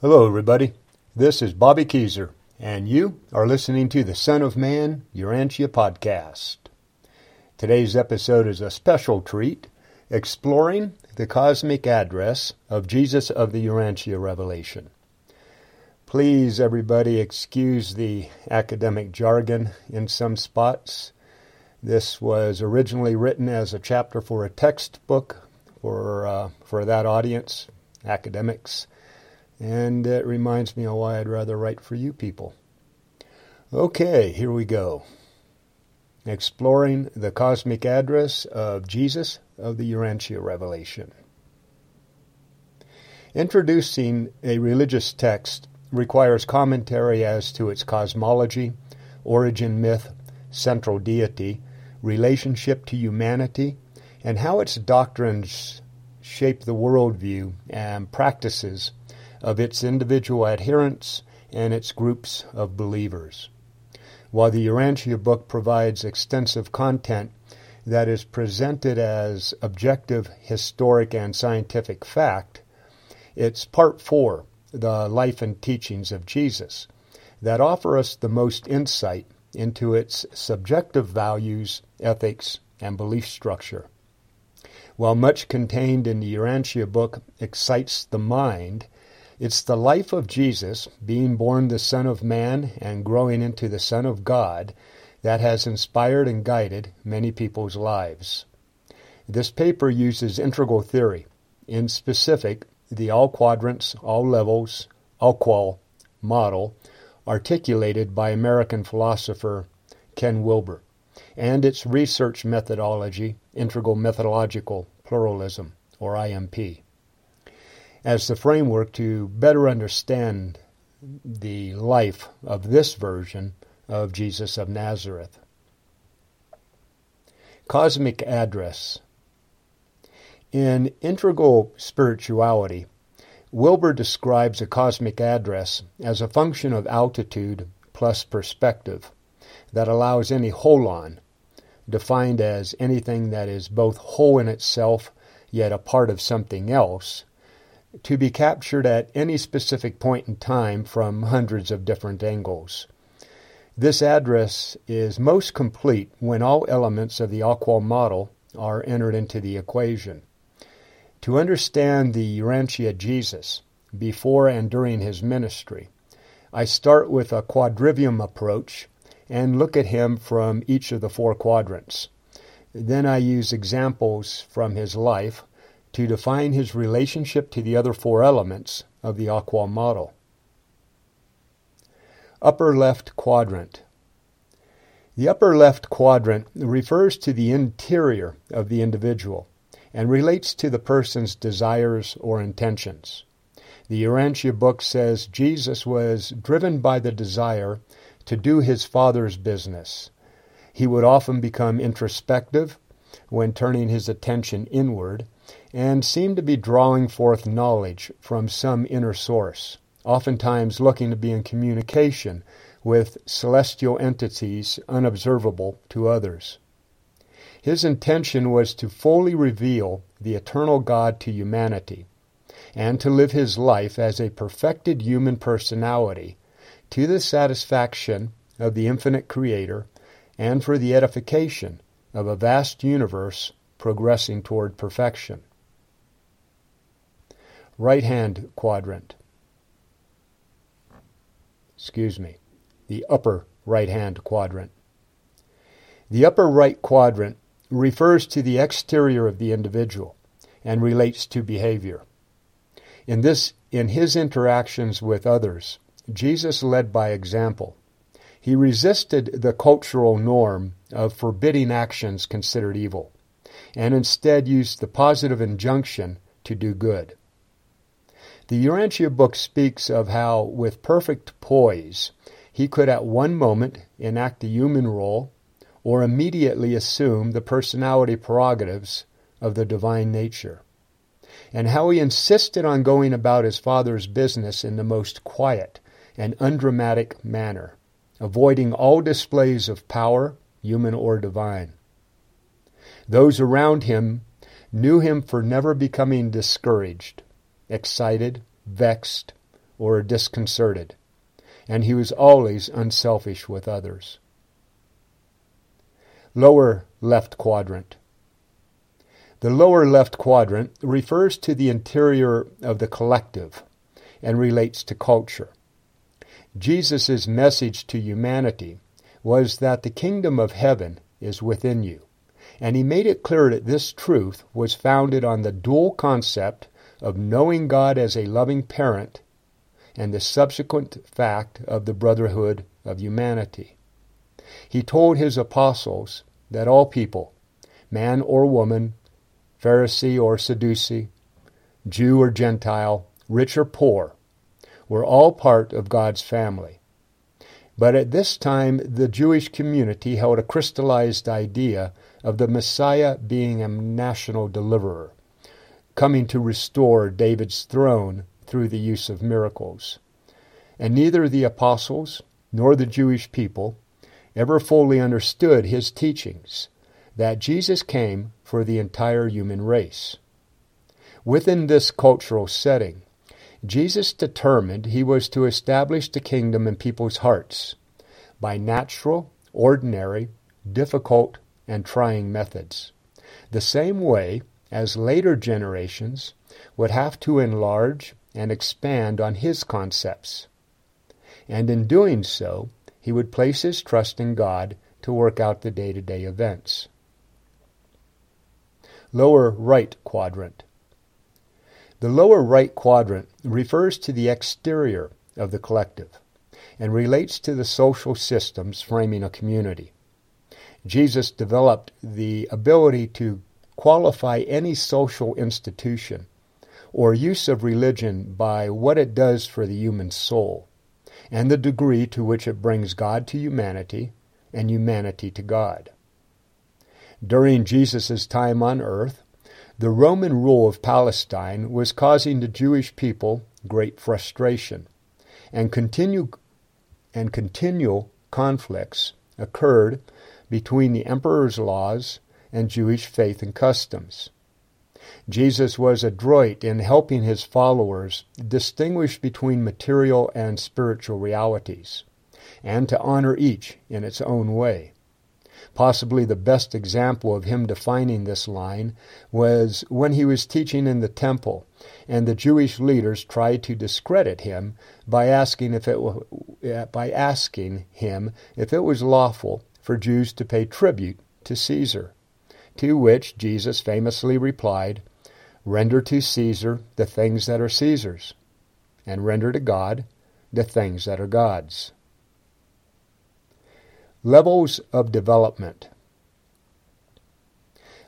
Hello, everybody. This is Bobby Kezer, and you are listening to the Son of Man Urantia podcast. Today's episode is a special treat, exploring the cosmic address of Jesus of the Urantia Revelation. Please, everybody, excuse the academic jargon in some spots. This was originally written as a chapter for a textbook for, uh, for that audience, academics, and it reminds me of why I'd rather write for you people. Okay, here we go. Exploring the cosmic address of Jesus of the Urantia Revelation. Introducing a religious text requires commentary as to its cosmology, origin myth, central deity, relationship to humanity, and how its doctrines shape the worldview and practices of its individual adherents and its groups of believers. While the Urantia book provides extensive content that is presented as objective, historic, and scientific fact, it's part four, the life and teachings of Jesus, that offer us the most insight into its subjective values, ethics, and belief structure. While much contained in the Urantia book excites the mind, it's the life of Jesus, being born the Son of Man and growing into the Son of God, that has inspired and guided many people's lives. This paper uses integral theory, in specific, the all quadrants, all levels, AQAL model, articulated by American philosopher Ken Wilber, and its research methodology, integral methodological pluralism, or IMP as the framework to better understand the life of this version of Jesus of Nazareth. Cosmic Address In Integral Spirituality, Wilber describes a cosmic address as a function of altitude plus perspective that allows any holon, defined as anything that is both whole in itself yet a part of something else, to be captured at any specific point in time from hundreds of different angles. This address is most complete when all elements of the AQAL model are entered into the equation. To understand the Urantia Jesus, before and during his ministry, I start with a quadrivium approach and look at him from each of the four quadrants. Then I use examples from his life to define his relationship to the other four elements of the AQAL model. Upper left quadrant. The upper left quadrant refers to the interior of the individual and relates to the person's desires or intentions. The Urantia book says Jesus was driven by the desire to do his Father's business. He would often become introspective when turning his attention inward and seem to be drawing forth knowledge from some inner source, oftentimes looking to be in communication with celestial entities unobservable to others. His intention was to fully reveal the eternal God to humanity and to live his life as a perfected human personality to the satisfaction of the infinite Creator and for the edification of a vast universe progressing toward perfection right hand quadrant. Excuse me, the upper right hand quadrant. The upper right quadrant refers to the exterior of the individual and relates to behavior. In this in his interactions with others, Jesus led by example. He resisted the cultural norm of forbidding actions considered evil and instead used the positive injunction to do good. The Urantia book speaks of how, with perfect poise, he could at one moment enact a human role or immediately assume the personality prerogatives of the divine nature, and how he insisted on going about his father's business in the most quiet and undramatic manner, avoiding all displays of power, human or divine. Those around him knew him for never becoming discouraged excited, vexed, or disconcerted, and he was always unselfish with others. Lower left quadrant. The lower left quadrant refers to the interior of the collective and relates to culture. Jesus' message to humanity was that the kingdom of heaven is within you, and he made it clear that this truth was founded on the dual concept of knowing God as a loving parent and the subsequent fact of the brotherhood of humanity. He told his apostles that all people, man or woman, Pharisee or Sadducee, Jew or Gentile, rich or poor, were all part of God's family. But at this time, the Jewish community held a crystallized idea of the Messiah being a national deliverer, coming to restore David's throne through the use of miracles. And neither the apostles nor the Jewish people ever fully understood his teachings that Jesus came for the entire human race. Within this cultural setting, Jesus determined he was to establish the kingdom in people's hearts by natural, ordinary, difficult, and trying methods, the same way as later generations would have to enlarge and expand on his concepts. And in doing so, he would place his trust in God to work out the day to day events lower right quadrant. The lower right quadrant refers to the exterior of the collective and relates to the social systems framing a community. Jesus developed the ability to qualify any social institution or use of religion by what it does for the human soul and the degree to which it brings God to humanity and humanity to God. During Jesus' time on earth, the Roman rule of Palestine was causing the Jewish people great frustration, and, continue, and continual conflicts occurred between the emperor's laws and Jewish faith and customs. Jesus was adroit in helping his followers distinguish between material and spiritual realities, and to honor each in its own way. Possibly the best example of him defining this line was when he was teaching in the temple, and the Jewish leaders tried to discredit him by asking if it by asking him if it was lawful for Jews to pay tribute to Caesar. To which Jesus famously replied, Render to Caesar the things that are Caesar's, and render to God the things that are God's. Levels of development.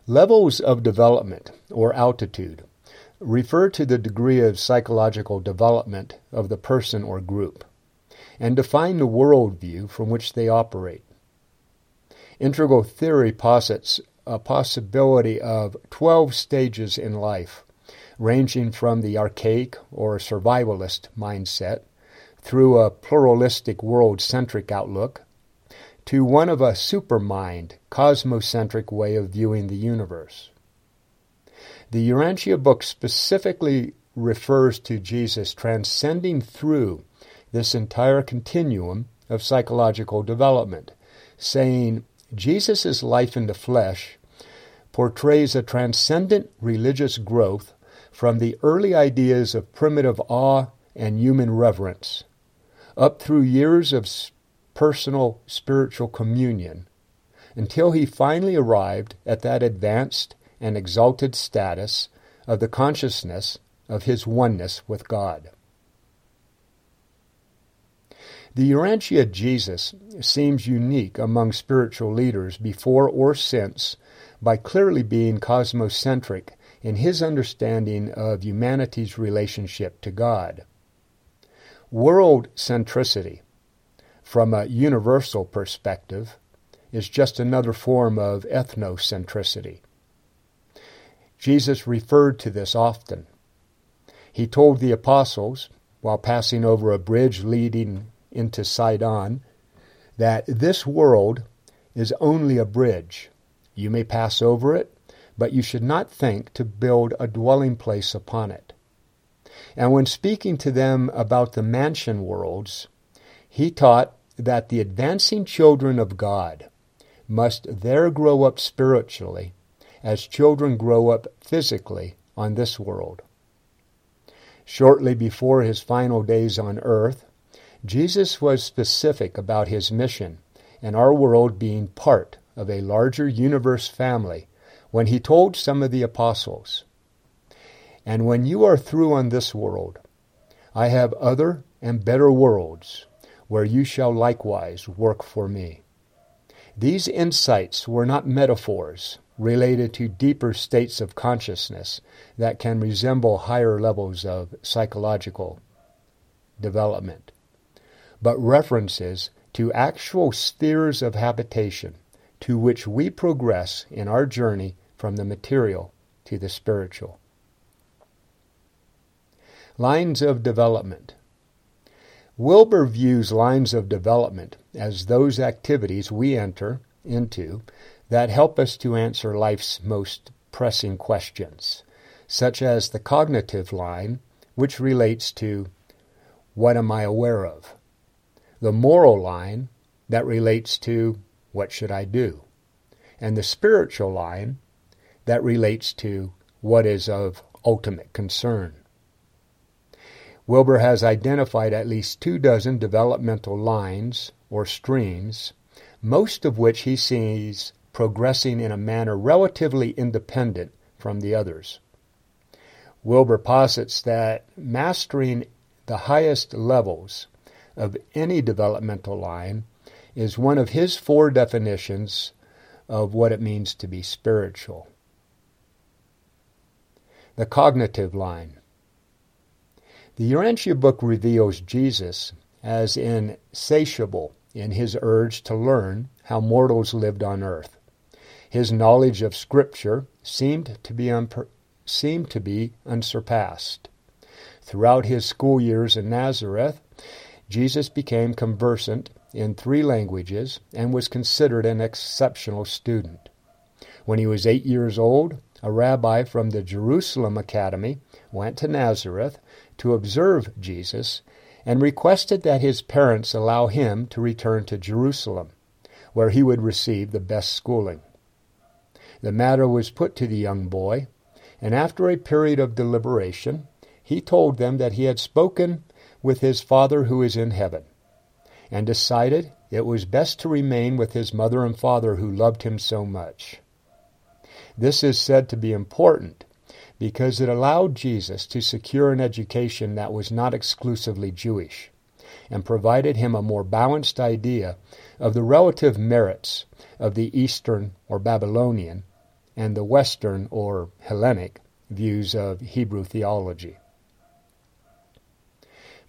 Levels of development, or altitude, refer to the degree of psychological development of the person or group, and define the worldview from which they operate. Integral theory posits a possibility of 12 stages in life, ranging from the archaic or survivalist mindset through a pluralistic world centric outlook to one of a supermind, cosmocentric way of viewing the universe. The Urantia book specifically refers to Jesus transcending through this entire continuum of psychological development, saying Jesus' life in the flesh portrays a transcendent religious growth from the early ideas of primitive awe and human reverence, up through years of personal spiritual communion until he finally arrived at that advanced and exalted status of the consciousness of his oneness with God. The Urantia Jesus seems unique among spiritual leaders before or since by clearly being cosmocentric in his understanding of humanity's relationship to God. World centricity from a universal perspective, is just another form of ethnocentricity. Jesus referred to this often. He told the apostles, while passing over a bridge leading into Sidon, that this world is only a bridge. You may pass over it, but you should not think to build a dwelling place upon it. And when speaking to them about the mansion worlds, he taught that the advancing children of God must there grow up spiritually as children grow up physically on this world. Shortly before his final days on earth, Jesus was specific about his mission and our world being part of a larger universe family when he told some of the apostles, And when you are through on this world, I have other and better worlds where you shall likewise work for me. These insights were not metaphors related to deeper states of consciousness that can resemble higher levels of psychological development, but references to actual spheres of habitation to which we progress in our journey from the material to the spiritual. Lines of development. Wilber views lines of development as those activities we enter into that help us to answer life's most pressing questions, such as the cognitive line, which relates to what am I aware of? The moral line that relates to what should I do? And the spiritual line that relates to what is of ultimate concern. Wilber has identified at least two dozen developmental lines or streams, most of which he sees progressing in a manner relatively independent from the others. Wilber posits that mastering the highest levels of any developmental line is one of his four definitions of what it means to be spiritual. The cognitive line. The Urantia book reveals Jesus as insatiable in his urge to learn how mortals lived on earth. His knowledge of Scripture seemed to be, unper- seemed to be unsurpassed. Throughout his school years in Nazareth, Jesus became conversant in three languages and was considered an exceptional student. When he was eight years old, a rabbi from the Jerusalem Academy went to Nazareth to observe Jesus and requested that his parents allow him to return to Jerusalem, where he would receive the best schooling. The matter was put to the young boy, and after a period of deliberation, he told them that he had spoken with his Father who is in heaven, and decided it was best to remain with his mother and father who loved him so much. This is said to be important because it allowed Jesus to secure an education that was not exclusively Jewish and provided him a more balanced idea of the relative merits of the Eastern or Babylonian and the Western or Hellenic views of Hebrew theology.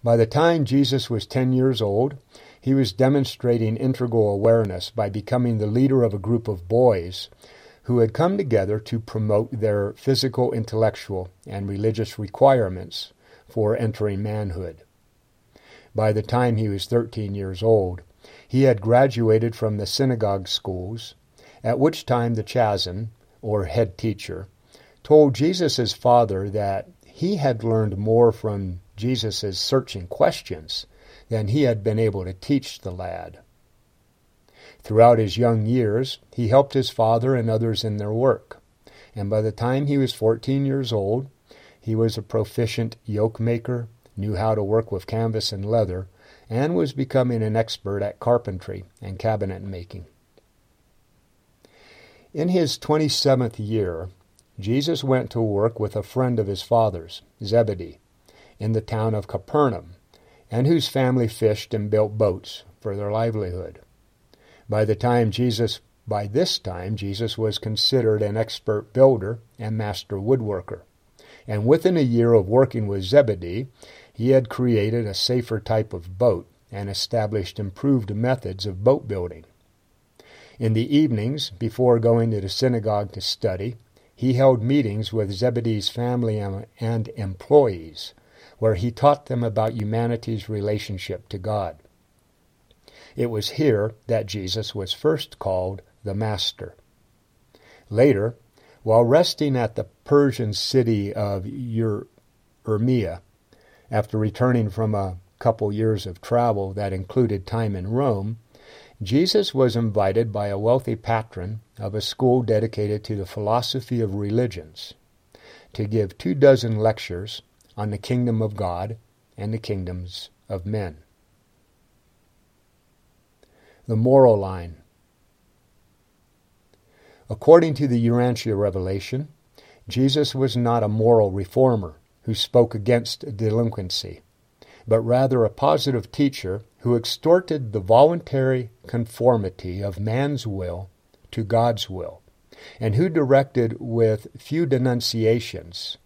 By the time Jesus was 10 years old, he was demonstrating integral awareness by becoming the leader of a group of boys who had come together to promote their physical, intellectual, and religious requirements for entering manhood. By the time he was 13 years old, he had graduated from the synagogue schools, at which time the chazan, or head teacher, told Jesus' father that he had learned more from Jesus' searching questions than he had been able to teach the lad. Throughout his young years, he helped his father and others in their work, and by the time he was 14 years old, he was a proficient yoke maker, knew how to work with canvas and leather, and was becoming an expert at carpentry and cabinet making. In his 27th year, Jesus went to work with a friend of his father's, Zebedee, in the town of Capernaum, and whose family fished and built boats for their livelihood. By the time Jesus by this time Jesus was considered an expert builder and master woodworker. And within a year of working with Zebedee, he had created a safer type of boat and established improved methods of boat building. In the evenings, before going to the synagogue to study, he held meetings with Zebedee's family and employees, where he taught them about humanity's relationship to God. It was here that Jesus was first called the Master. Later, while resting at the Persian city of Ur- Urmia, After returning from a couple years of travel that included time in Rome, Jesus was invited by a wealthy patron of a school dedicated to the philosophy of religions to give two dozen lectures on the kingdom of God and the kingdoms of men. The moral line. According to the Urantia revelation, Jesus was not a moral reformer who spoke against delinquency, but rather a positive teacher who extorted the voluntary conformity of man's will to God's will, and who directed with few denunciations,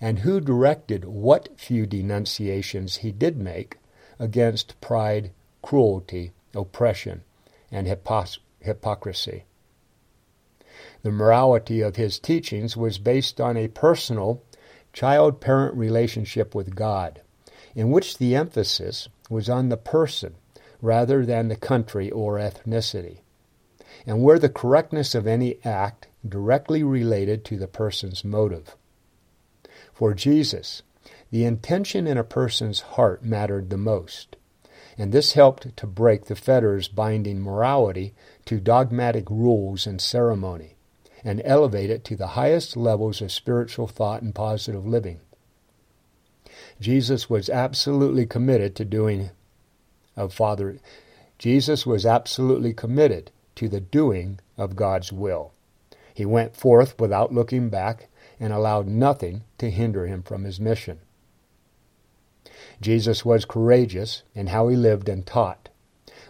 and who directed what few denunciations he did make against pride, cruelty, oppression, and hypocrisy. The morality of his teachings was based on a personal child parent relationship with God, in which the emphasis was on the person rather than the country or ethnicity, and where the correctness of any act directly related to the person's motive. For Jesus, the intention in a person's heart mattered the most, and this helped to break the fetters binding morality to dogmatic rules and ceremony, and elevate it to the highest levels of spiritual thought and positive living. Jesus was absolutely committed to doing of Father Jesus was absolutely committed to the doing of God's will. He went forth without looking back and allowed nothing to hinder him from his mission. Jesus was courageous in how he lived and taught.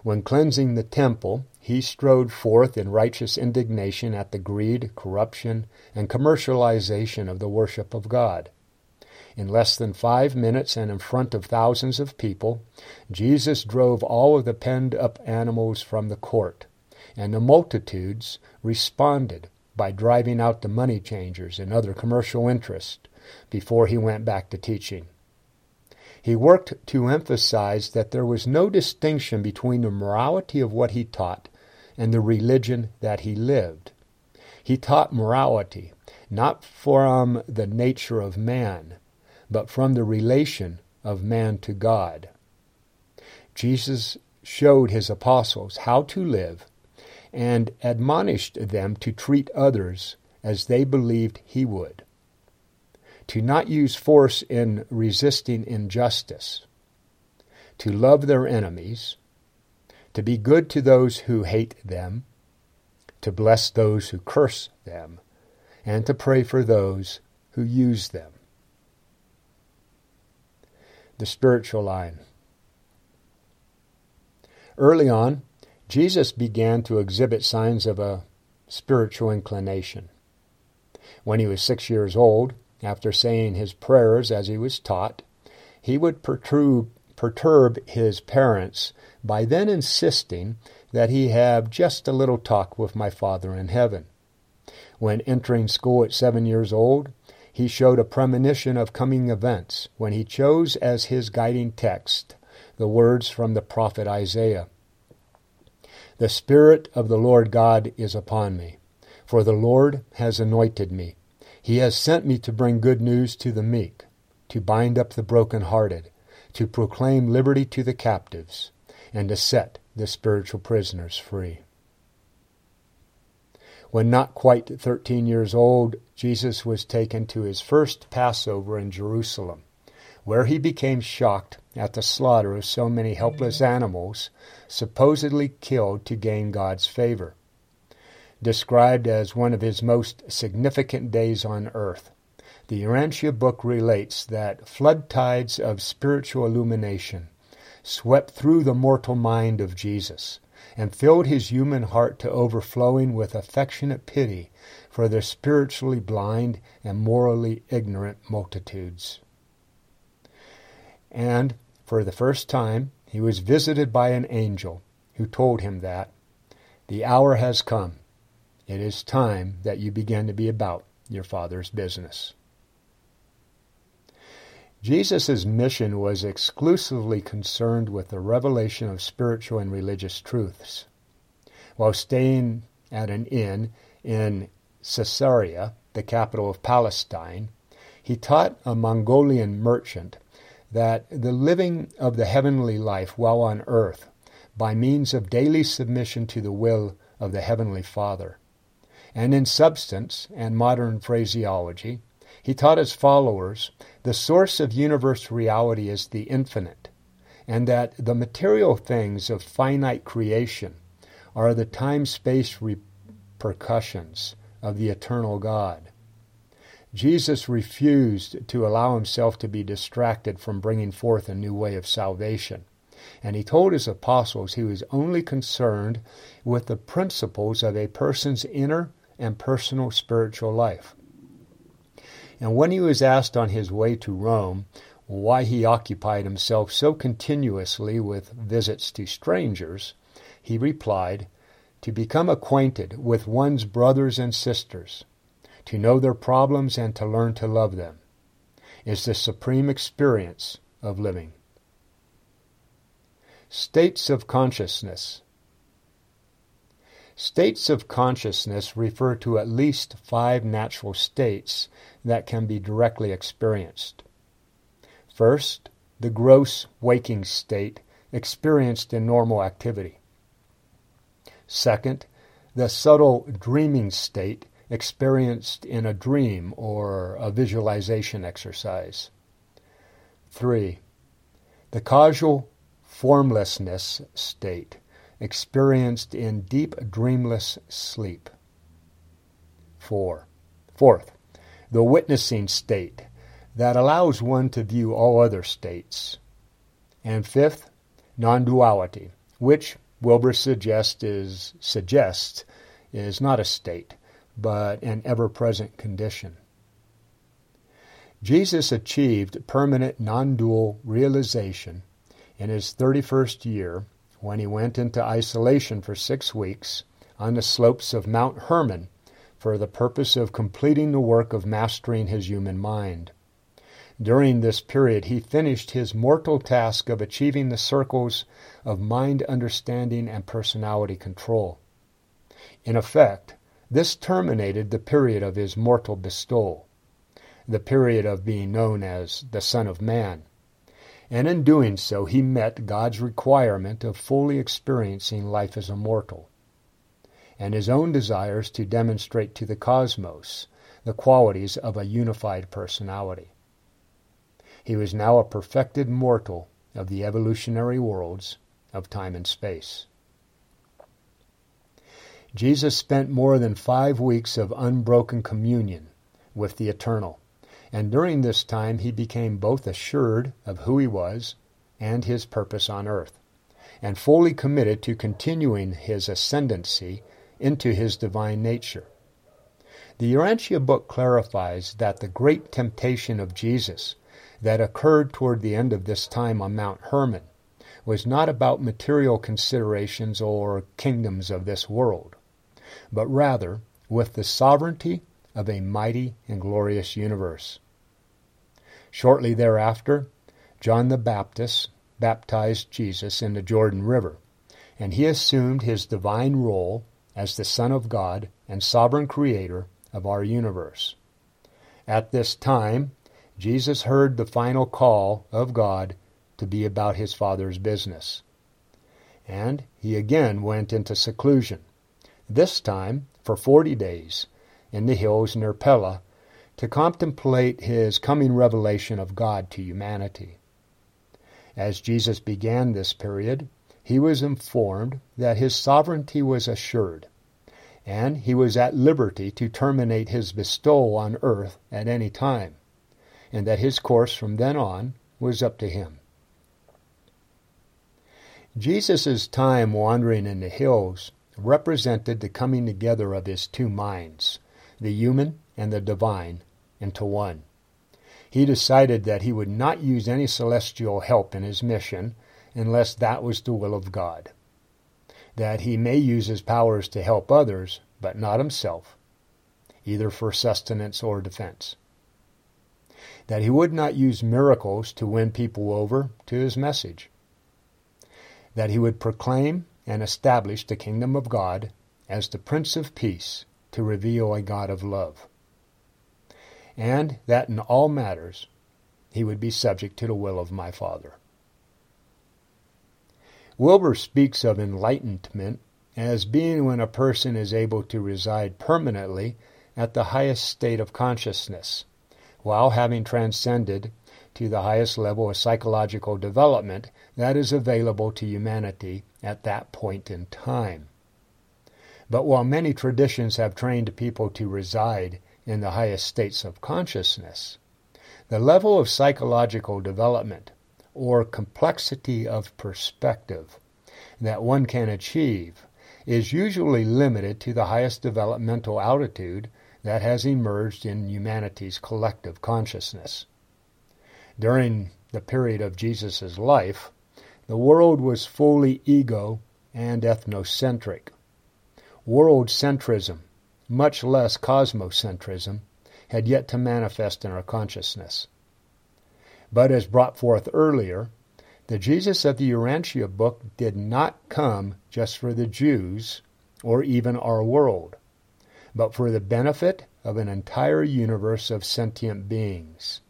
When cleansing the temple, he strode forth in righteous indignation at the greed, corruption, and commercialization of the worship of God. In less than five minutes and in front of thousands of people, Jesus drove all of the penned up animals from the court, and the multitudes responded by driving out the money changers and other commercial interests before he went back to teaching. He worked to emphasize that there was no distinction between the morality of what he taught and the religion that he lived. He taught morality, not from the nature of man, but from the relation of man to God. Jesus showed his apostles how to live and admonished them to treat others as they believed he would, to not use force in resisting injustice, to love their enemies, to be good to those who hate them, to bless those who curse them, and to pray for those who use them. The spiritual line. Early on, Jesus began to exhibit signs of a spiritual inclination. When he was six years old, after saying his prayers as he was taught, he would perturb, perturb his parents by then insisting that he have just a little talk with my Father in heaven. When entering school at seven years old, he showed a premonition of coming events when he chose as his guiding text the words from the prophet Isaiah The Spirit of the Lord God is upon me, for the Lord has anointed me. He has sent me to bring good news to the meek, to bind up the broken-hearted, to proclaim liberty to the captives, and to set the spiritual prisoners free. When not quite 13 years old, Jesus was taken to his first Passover in Jerusalem, where he became shocked at the slaughter of so many helpless animals, supposedly killed to gain God's favor. Described as one of his most significant days on earth, the Urantia book relates that flood tides of spiritual illumination swept through the mortal mind of Jesus and filled his human heart to overflowing with affectionate pity for the spiritually blind and morally ignorant multitudes. And for the first time, he was visited by an angel who told him that the hour has come. It is time that you begin to be about your Father's business. Jesus' mission was exclusively concerned with the revelation of spiritual and religious truths. While staying at an inn in Caesarea, the capital of Palestine, he taught a Mongolian merchant that the living of the heavenly life while on earth by means of daily submission to the will of the Heavenly Father. And in substance and modern phraseology, he taught his followers the source of universe reality is the infinite, and that the material things of finite creation are the time space repercussions of the eternal God. Jesus refused to allow himself to be distracted from bringing forth a new way of salvation. And he told his apostles he was only concerned with the principles of a person's inner and personal spiritual life. And when he was asked on his way to Rome why he occupied himself so continuously with visits to strangers, he replied, To become acquainted with one's brothers and sisters, to know their problems and to learn to love them, is the supreme experience of living. States of consciousness. States of consciousness refer to at least five natural states that can be directly experienced. First, the gross waking state experienced in normal activity. Second, the subtle dreaming state experienced in a dream or a visualization exercise. 3. The causal formlessness state experienced in deep dreamless sleep. Four. Fourth, the witnessing state that allows one to view all other states. And fifth, non-duality, which Wilber suggests is, suggests is not a state, but an ever-present condition. Jesus achieved permanent non-dual realization in his 31st year when he went into isolation for six weeks on the slopes of Mount Hermon for the purpose of completing the work of mastering his human mind. During this period, he finished his mortal task of achieving the circles of mind understanding and personality control. In effect, this terminated the period of his mortal bestowal, the period of being known as the Son of Man, and in doing so he met God's requirement of fully experiencing life as a mortal, and his own desires to demonstrate to the cosmos the qualities of a unified personality. He was now a perfected mortal of the evolutionary worlds of time and space. Jesus spent more than five weeks of unbroken communion with the Eternal and during this time he became both assured of who he was and his purpose on earth, and fully committed to continuing his ascendancy into his divine nature. The Urantia book clarifies that the great temptation of Jesus that occurred toward the end of this time on Mount Hermon was not about material considerations or kingdoms of this world, but rather with the sovereignty of a mighty and glorious universe. Shortly thereafter, John the Baptist baptized Jesus in the Jordan River, and he assumed his divine role as the Son of God and sovereign creator of our universe. At this time, Jesus heard the final call of God to be about his Father's business. And he again went into seclusion, this time for forty days, in the hills near Pella, to contemplate his coming revelation of God to humanity. As Jesus began this period, he was informed that his sovereignty was assured, and he was at liberty to terminate his bestowal on earth at any time, and that his course from then on was up to him. Jesus' time wandering in the hills represented the coming together of his two minds, the human and the divine, into one. He decided that he would not use any celestial help in his mission unless that was the will of God. That he may use his powers to help others, but not himself, either for sustenance or defense. That he would not use miracles to win people over to his message. That he would proclaim and establish the kingdom of God as the Prince of Peace to reveal a God of love. And that in all matters he would be subject to the will of my Father. Wilber speaks of enlightenment as being when a person is able to reside permanently at the highest state of consciousness, while having transcended to the highest level of psychological development that is available to humanity at that point in time. But while many traditions have trained people to reside in the highest states of consciousness, the level of psychological development or complexity of perspective that one can achieve is usually limited to the highest developmental altitude that has emerged in humanity's collective consciousness. During the period of Jesus' life, the world was fully ego and ethnocentric. World centrism, much less cosmocentrism, had yet to manifest in our consciousness. But as brought forth earlier, the Jesus of the Urantia book did not come just for the Jews or even our world, but for the benefit of an entire universe of sentient beings.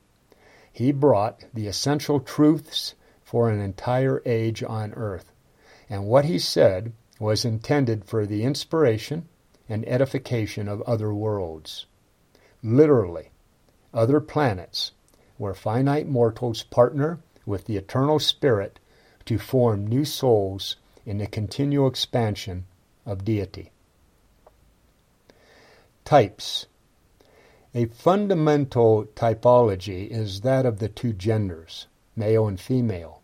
He brought the essential truths for an entire age on earth, and what he said was intended for the inspiration and edification of other worlds. Literally, other planets where finite mortals partner with the eternal spirit to form new souls in the continual expansion of deity. Types A fundamental typology is that of the two genders, male and female,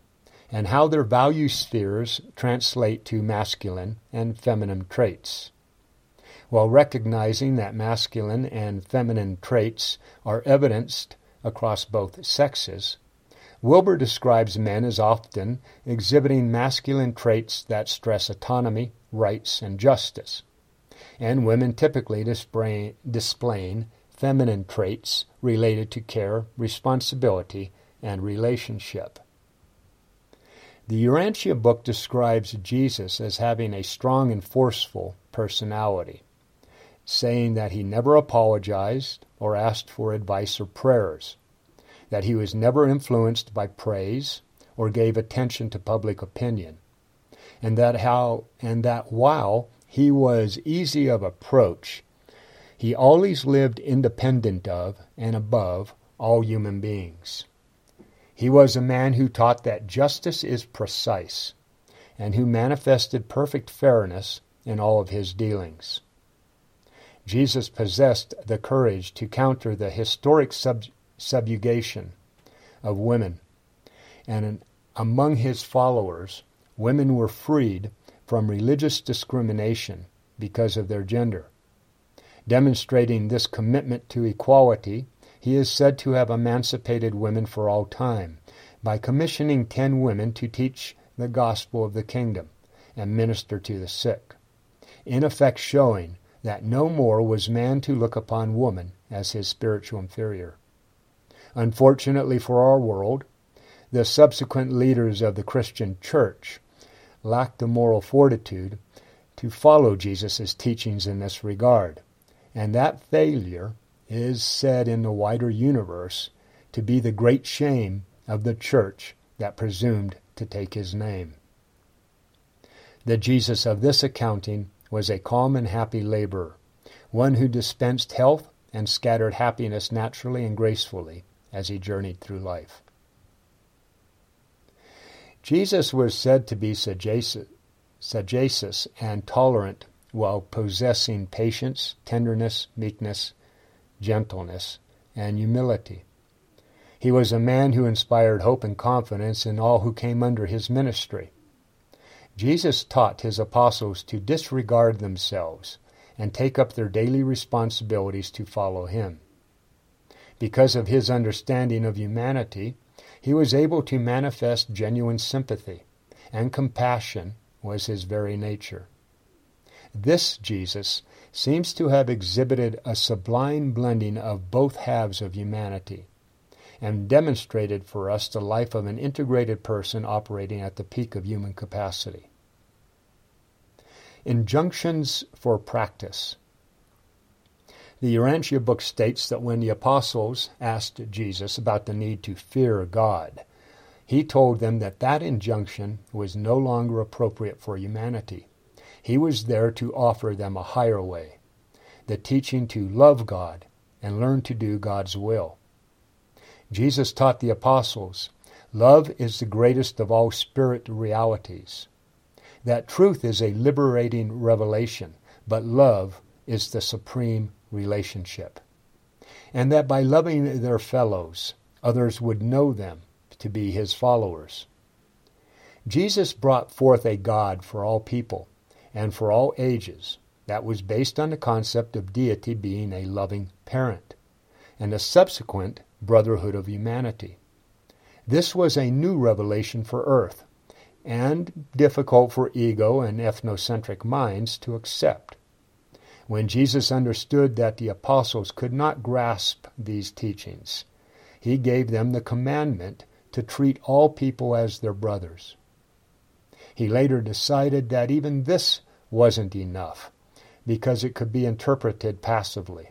and how their value spheres translate to masculine and feminine traits. While recognizing that masculine and feminine traits are evidenced across both sexes, Wilber describes men as often exhibiting masculine traits that stress autonomy, rights, and justice, and women typically display, displaying feminine traits related to care, responsibility, and relationship. The Urantia book describes Jesus as having a strong and forceful personality, saying that he never apologized or asked for advice or prayers that he was never influenced by praise or gave attention to public opinion, and that how and that while he was easy of approach, he always lived independent of and above all human beings. He was a man who taught that justice is precise, and who manifested perfect fairness in all of his dealings. Jesus possessed the courage to counter the historic sub- subjugation of women. And among his followers, women were freed from religious discrimination because of their gender. Demonstrating this commitment to equality, he is said to have emancipated women for all time by commissioning ten women to teach the gospel of the kingdom and minister to the sick, in effect showing that no more was man to look upon woman as his spiritual inferior. Unfortunately for our world, the subsequent leaders of the Christian church lacked the moral fortitude to follow Jesus' teachings in this regard, and that failure is said in the wider universe to be the great shame of the church that presumed to take his name. The Jesus of this accounting was a calm and happy laborer, one who dispensed health and scattered happiness naturally and gracefully, as he journeyed through life. Jesus was said to be sagacious and tolerant while possessing patience, tenderness, meekness, gentleness, and humility. He was a man who inspired hope and confidence in all who came under his ministry. Jesus taught his apostles to disregard themselves and take up their daily responsibilities to follow him. Because of his understanding of humanity, he was able to manifest genuine sympathy, and compassion was his very nature. This Jesus seems to have exhibited a sublime blending of both halves of humanity and demonstrated for us the life of an integrated person operating at the peak of human capacity. Injunctions for practice. The Urantia book states that when the apostles asked Jesus about the need to fear God, he told them that that injunction was no longer appropriate for humanity. He was there to offer them a higher way, the teaching to love God and learn to do God's will. Jesus taught the apostles love is the greatest of all spirit realities. That truth is a liberating revelation, but love is the supreme relationship. And that by loving their fellows, others would know them to be his followers. Jesus brought forth a God for all people and for all ages that was based on the concept of deity being a loving parent and a subsequent brotherhood of humanity. This was a new revelation for earth and difficult for ego and ethnocentric minds to accept. When Jesus understood that the apostles could not grasp these teachings, he gave them the commandment to treat all people as their brothers. He later decided that even this wasn't enough because it could be interpreted passively.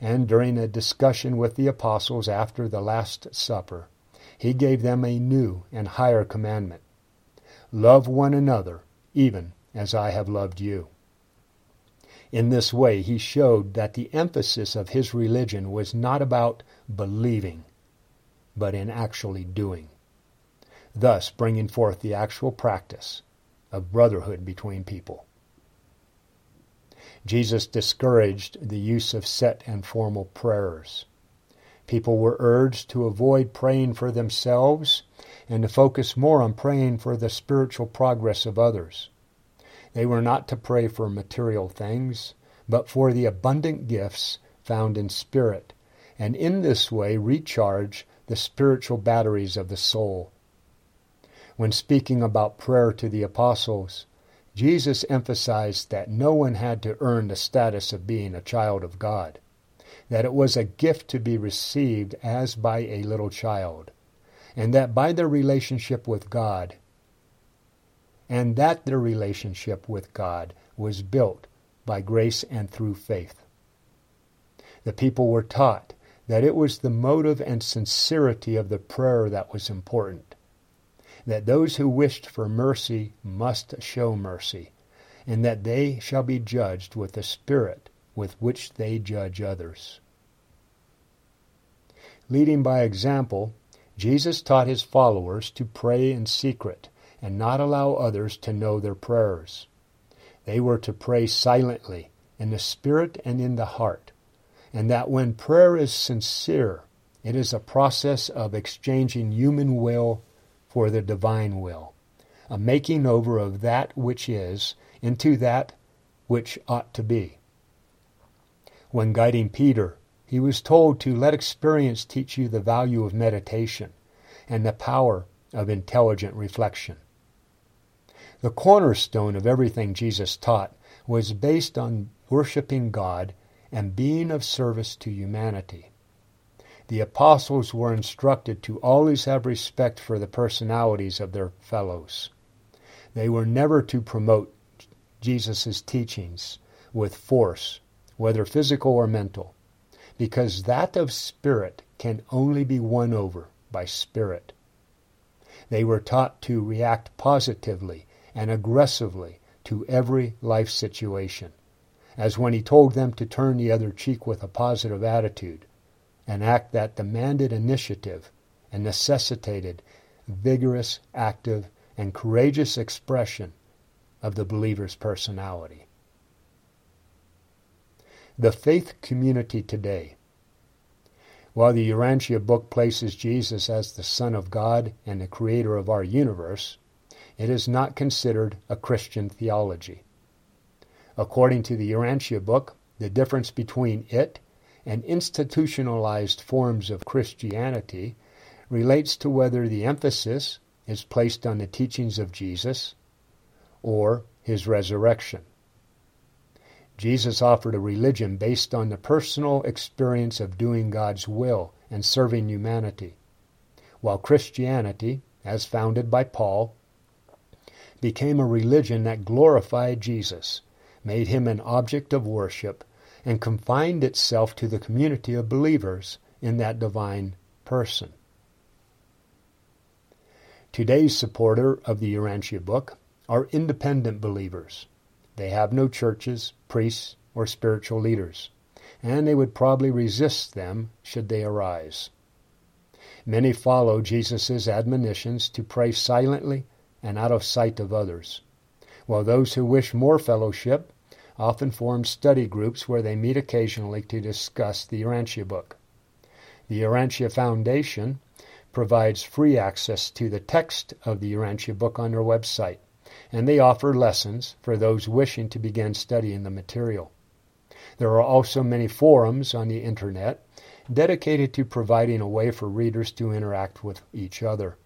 And during a discussion with the apostles after the Last Supper, he gave them a new and higher commandment Love one another, even as I have loved you. In this way, he showed that the emphasis of his religion was not about believing, but in actually doing, thus bringing forth the actual practice of brotherhood between people. Jesus discouraged the use of set and formal prayers. People were urged to avoid praying for themselves and to focus more on praying for the spiritual progress of others. They were not to pray for material things, but for the abundant gifts found in spirit, and in this way recharge the spiritual batteries of the soul. When speaking about prayer to the apostles, Jesus emphasized that no one had to earn the status of being a child of God, that it was a gift to be received as by a little child, and that by their relationship with God, and that their relationship with God was built by grace and through faith. The people were taught that it was the motive and sincerity of the prayer that was important, that those who wished for mercy must show mercy, and that they shall be judged with the spirit with which they judge others. Leading by example, Jesus taught his followers to pray in secret and not allow others to know their prayers. They were to pray silently, in the spirit and in the heart, and that when prayer is sincere, it is a process of exchanging human will for the divine will, a making over of that which is into that which ought to be. When guiding Peter, he was told to let experience teach you the value of meditation and the power of intelligent reflection. The cornerstone of everything Jesus taught was based on worshiping God and being of service to humanity. The apostles were instructed to always have respect for the personalities of their fellows. They were never to promote Jesus' teachings with force, whether physical or mental, because that of spirit can only be won over by spirit. They were taught to react positively and aggressively to every life situation, as when he told them to turn the other cheek with a positive attitude, an act that demanded initiative and necessitated vigorous, active, and courageous expression of the believer's personality. The faith community today. While the Urantia book places Jesus as the Son of God and the creator of our universe, it is not considered a Christian theology. According to the Urantia book, the difference between it and institutionalized forms of Christianity relates to whether the emphasis is placed on the teachings of Jesus or his resurrection. Jesus offered a religion based on the personal experience of doing God's will and serving humanity, while Christianity, as founded by Paul, became a religion that glorified Jesus, made him an object of worship, and confined itself to the community of believers in that divine person. Today's supporter of the Urantia book are independent believers. They have no churches, priests, or spiritual leaders, and they would probably resist them should they arise. Many follow Jesus' admonitions to pray silently and out of sight of others, while those who wish more fellowship often form study groups where they meet occasionally to discuss the Urantia book. The Urantia Foundation provides free access to the text of the Urantia book on their website, and they offer lessons for those wishing to begin studying the material. There are also many forums on the internet dedicated to providing a way for readers to interact with each other.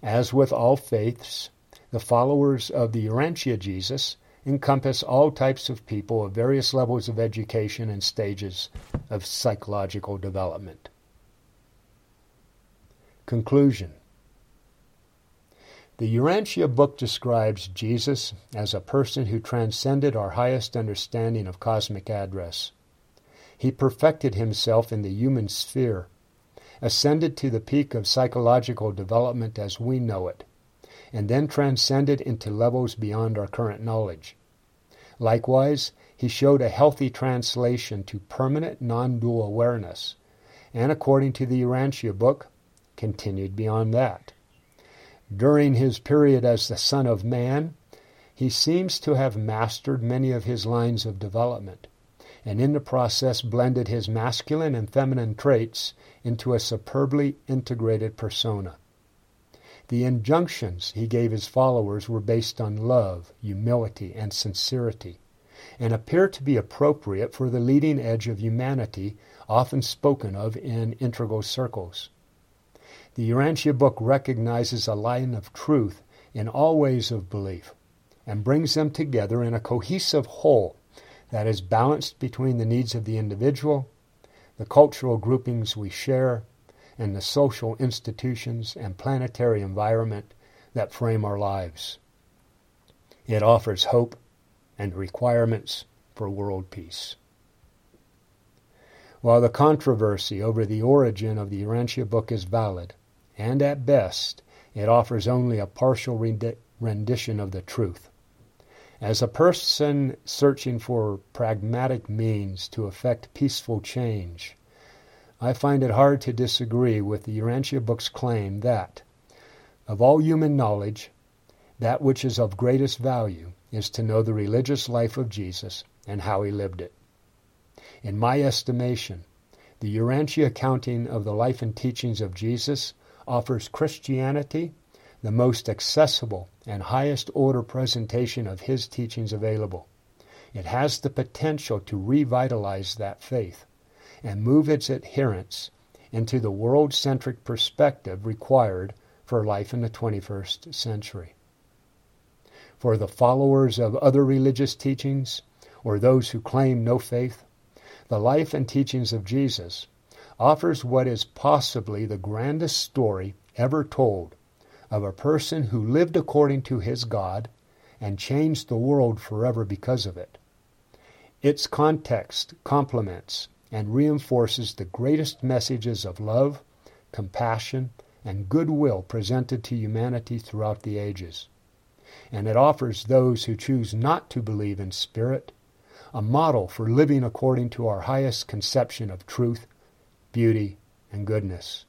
As with all faiths, the followers of the Urantia Jesus encompass all types of people of various levels of education and stages of psychological development. Conclusion The Urantia book describes Jesus as a person who transcended our highest understanding of Kosmic address. He perfected himself in the human sphere, ascended to the peak of psychological development as we know it, and then transcended into levels beyond our current knowledge. Likewise, he showed a healthy translation to permanent non-dual awareness, and according to the Urantia book, continued beyond that. During his period as the Son of Man, he seems to have mastered many of his lines of development, and in the process blended his masculine and feminine traits into a superbly integrated persona. The injunctions he gave his followers were based on love, humility, and sincerity, and appear to be appropriate for the leading edge of humanity often spoken of in integral circles. The Urantia book recognizes a line of truth in all ways of belief and brings them together in a cohesive whole that is balanced between the needs of the individual, the cultural groupings we share, and the social institutions and planetary environment that frame our lives. It offers hope and requirements for world peace. While the controversy over the origin of the Urantia book is valid, and at best, it offers only a partial rendition of the truth. As a person searching for pragmatic means to effect peaceful change, I find it hard to disagree with the Urantia book's claim that, of all human knowledge, that which is of greatest value is to know the religious life of Jesus and how he lived it. In my estimation, the Urantia accounting of the life and teachings of Jesus offers Christianity the most accessible and highest order presentation of his teachings available. It has the potential to revitalize that faith and move its adherents into the world centric perspective required for life in the 21st century. For the followers of other religious teachings, or those who claim no faith, the life and teachings of Jesus offers what is possibly the grandest story ever told of a person who lived according to his God and changed the world forever because of it. Its context complements and reinforces the greatest messages of love, compassion, and goodwill presented to humanity throughout the ages. And it offers those who choose not to believe in spirit a model for living according to our highest conception of truth beauty, and goodness.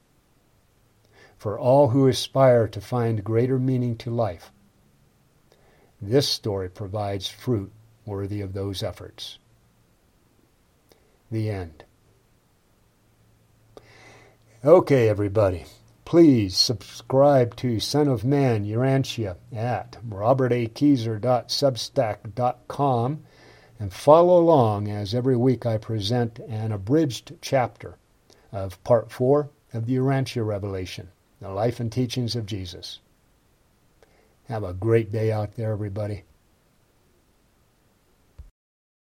For all who aspire to find greater meaning to life, this story provides fruit worthy of those efforts. The end. Okay, everybody. Please subscribe to Son of Man Urantia at robertakezer.substack.com and follow along as every week I present an abridged chapter of Part 4 of the Urantia Revelation, the life and teachings of Jesus. Have a great day out there, everybody.